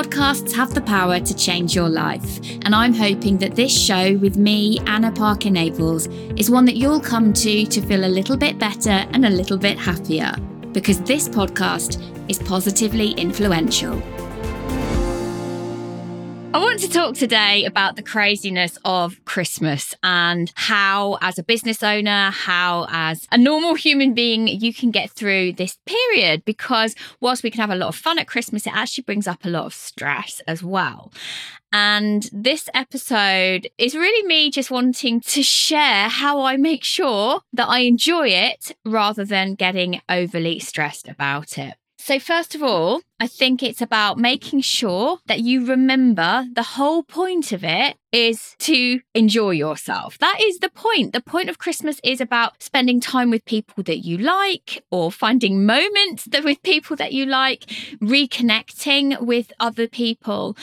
Podcasts have the power to change your life, and I'm hoping that this show with me, Anna Parker Naples, is one that you'll come to to feel a little bit better and a little bit happier, because this podcast is positively influential. I want to talk today about the craziness of Christmas and how, as a business owner, how, as a normal human being, you can get through this period. Because whilst we can have a lot of fun at Christmas, it actually brings up a lot of stress as well. And this episode is really me just wanting to share how I make sure that I enjoy it rather than getting overly stressed about it. So, first of all, I think it's about making sure that you remember the whole point of it is to enjoy yourself. That is the point. The point of Christmas is about spending time with people that you like or finding moments that with people that you like, reconnecting with other people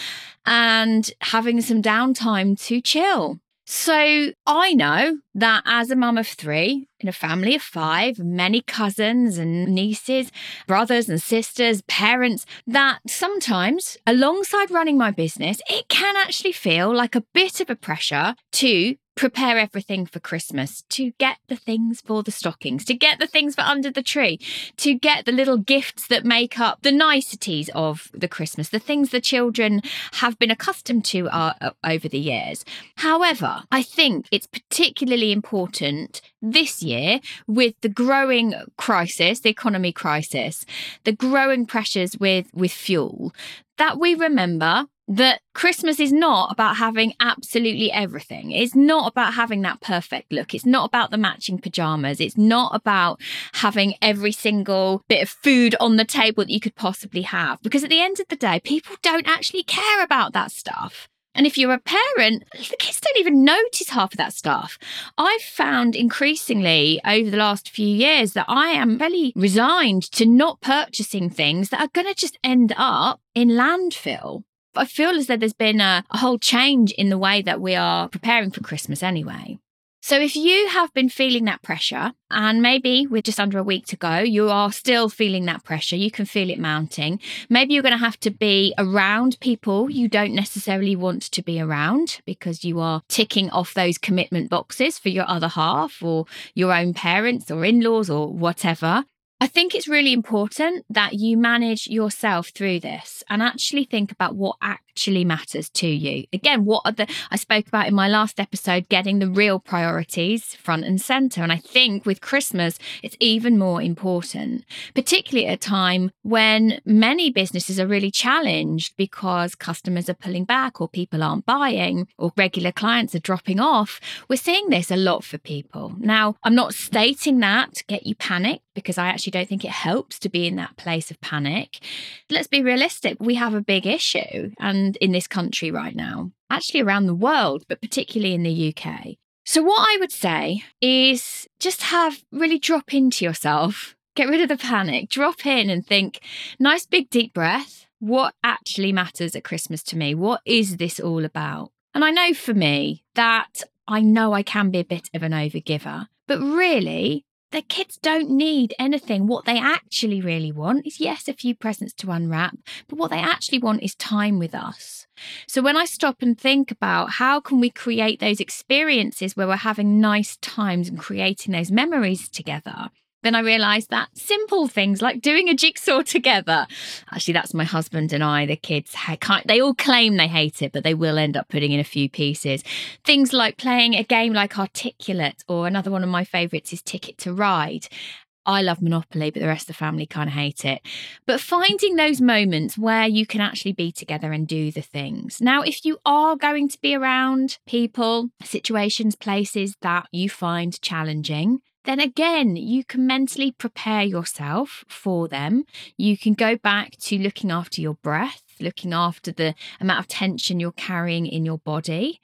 and having some downtime to chill. So I know that as a mum of three, in a family of five, many cousins and nieces, brothers and sisters, parents, that sometimes alongside running my business, it can actually feel like a bit of a pressure to prepare everything for Christmas, to get the things for the stockings, to get the things for under the tree, to get the little gifts that make up the niceties of the Christmas, the things the children have been accustomed to uh, uh, over the years. However, I think it's particularly important this year with the growing crisis, the economy crisis, the growing pressures with with fuel, that we remember that Christmas is not about having absolutely everything. It's not about having that perfect look. It's not about the matching pajamas. It's not about having every single bit of food on the table that you could possibly have. Because at the end of the day, people don't actually care about that stuff. And if you're a parent, the kids don't even notice half of that stuff. I've found increasingly over the last few years that I am really resigned to not purchasing things that are going to just end up in landfill. I feel as though there's been a, a whole change in the way that we are preparing for Christmas anyway. So, if you have been feeling that pressure, and maybe with just under a week to go, you are still feeling that pressure, you can feel it mounting. Maybe you're going to have to be around people you don't necessarily want to be around because you are ticking off those commitment boxes for your other half or your own parents or in laws or whatever. I think it's really important that you manage yourself through this and actually think about what actually matters to you. Again, what are the, I spoke about in my last episode, getting the real priorities front and center. And I think with Christmas, it's even more important, particularly at a time when many businesses are really challenged because customers are pulling back or people aren't buying or regular clients are dropping off. We're seeing this a lot for people. Now, I'm not stating that to get you panicked because I actually don't think it helps to be in that place of panic. Let's be realistic. We have a big issue and in this country right now, actually around the world, but particularly in the UK. So what I would say is just have really drop into yourself. Get rid of the panic. Drop in and think, nice big deep breath. What actually matters at Christmas to me? What is this all about? And I know for me that I know I can be a bit of an overgiver, but really, their kids don't need anything. What they actually really want is, yes, a few presents to unwrap, but what they actually want is time with us. So when I stop and think about how can we create those experiences where we're having nice times and creating those memories together, then I realized that simple things like doing a jigsaw together. Actually, that's my husband and I. The kids, they all claim they hate it, but they will end up putting in a few pieces. Things like playing a game like Articulate, or another one of my favorites is Ticket to Ride. I love Monopoly, but the rest of the family kind of hate it. But finding those moments where you can actually be together and do the things. Now, if you are going to be around people, situations, places that you find challenging, then again, you can mentally prepare yourself for them. You can go back to looking after your breath, looking after the amount of tension you're carrying in your body.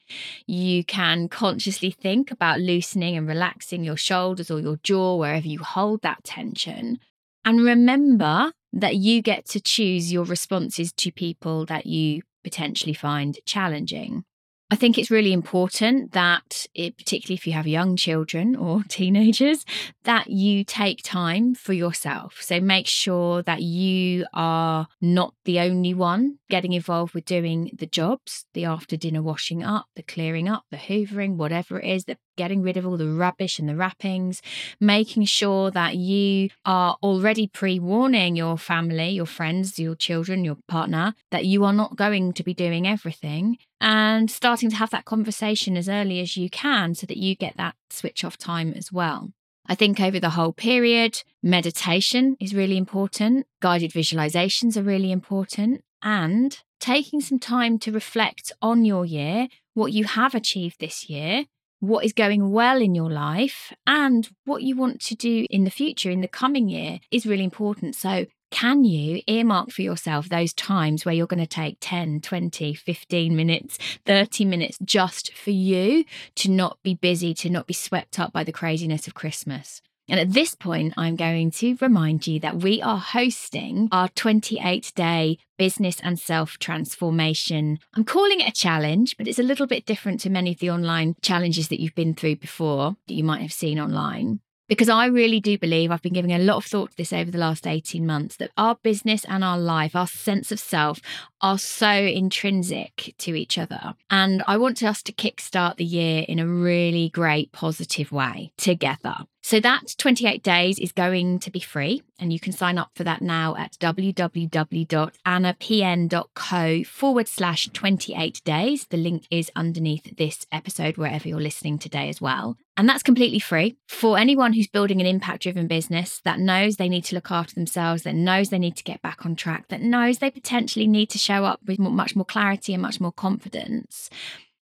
You can consciously think about loosening and relaxing your shoulders or your jaw wherever you hold that tension. And remember that you get to choose your responses to people that you potentially find challenging. I think it's really important that, it, particularly if you have young children or teenagers, that you take time for yourself. So make sure that you are not the only one getting involved with doing the jobs, the after dinner washing up, the clearing up, the hoovering, whatever it is, the getting rid of all the rubbish and the wrappings, making sure that you are already pre warning your family, your friends, your children, your partner that you are not going to be doing everything, and starting to have that conversation as early as you can so that you get that switch off time as well. I think over the whole period, meditation is really important, guided visualizations are really important, and taking some time to reflect on your year, what you have achieved this year, what is going well in your life and what you want to do in the future, in the coming year, is really important. So, can you earmark for yourself those times where you're going to take 10, 20, 15 minutes, 30 minutes just for you to not be busy, to not be swept up by the craziness of Christmas? And at this point, I'm going to remind you that we are hosting our 28 day business and self transformation. I'm calling it a challenge, but it's a little bit different to many of the online challenges that you've been through before that you might have seen online. Because I really do believe, I've been giving a lot of thought to this over the last 18 months, that our business and our life, our sense of self, are so intrinsic to each other. And I want us to kickstart the year in a really great, positive way together. So that 28 days is going to be free, and you can sign up for that now at www.annapn.co forward slash 28 days. The link is underneath this episode, wherever you're listening today as well. And that's completely free for anyone who's building an impact driven business that knows they need to look after themselves, that knows they need to get back on track, that knows they potentially need to show up with much more clarity and much more confidence.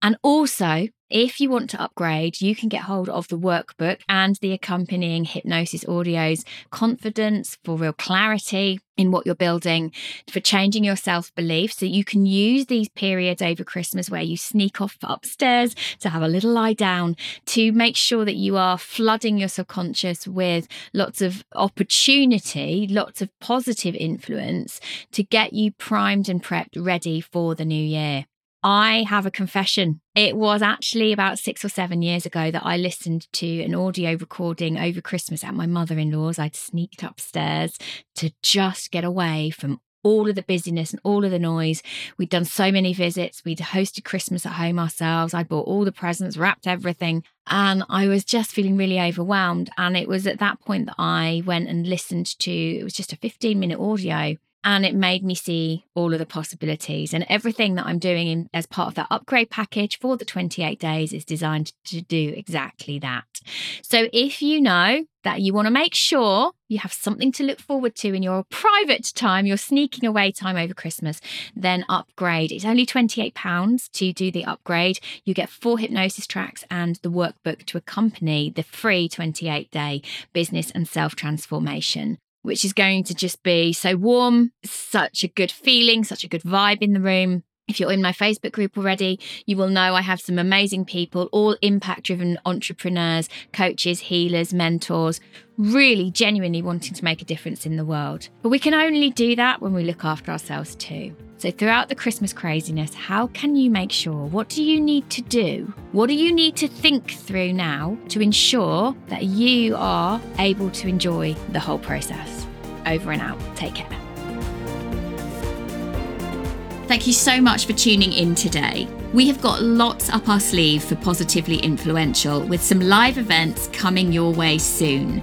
And also, if you want to upgrade, you can get hold of the workbook and the accompanying hypnosis audios, confidence for real clarity in what you're building, for changing your self belief. So you can use these periods over Christmas where you sneak off upstairs to have a little lie down to make sure that you are flooding your subconscious with lots of opportunity, lots of positive influence to get you primed and prepped ready for the new year. I have a confession. It was actually about six or seven years ago that I listened to an audio recording over Christmas at my mother in law's. I'd sneaked upstairs to just get away from all of the busyness and all of the noise. We'd done so many visits. We'd hosted Christmas at home ourselves. I'd bought all the presents, wrapped everything. And I was just feeling really overwhelmed. And it was at that point that I went and listened to, it was just a 15 minute audio and it made me see all of the possibilities and everything that i'm doing in, as part of that upgrade package for the 28 days is designed to do exactly that so if you know that you want to make sure you have something to look forward to in your private time, your sneaking away time over Christmas, then upgrade. It's only £28 to do the upgrade. You get four hypnosis tracks and the workbook to accompany the free 28 day business and self transformation which is going to just be so warm, such a good feeling, such a good vibe in the room. If you're in my Facebook group already, you will know I have some amazing people, all impact driven entrepreneurs, coaches, healers, mentors, really genuinely wanting to make a difference in the world. But we can only do that when we look after ourselves too. So, throughout the Christmas craziness, how can you make sure? What do you need to do? What do you need to think through now to ensure that you are able to enjoy the whole process? Over and out. Take care. Thank you so much for tuning in today. We have got lots up our sleeve for Positively Influential with some live events coming your way soon.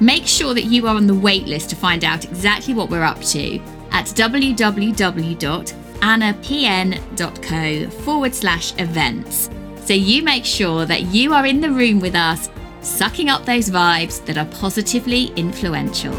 Make sure that you are on the waitlist to find out exactly what we're up to at www.annapn.co forward slash events. So you make sure that you are in the room with us, sucking up those vibes that are positively influential.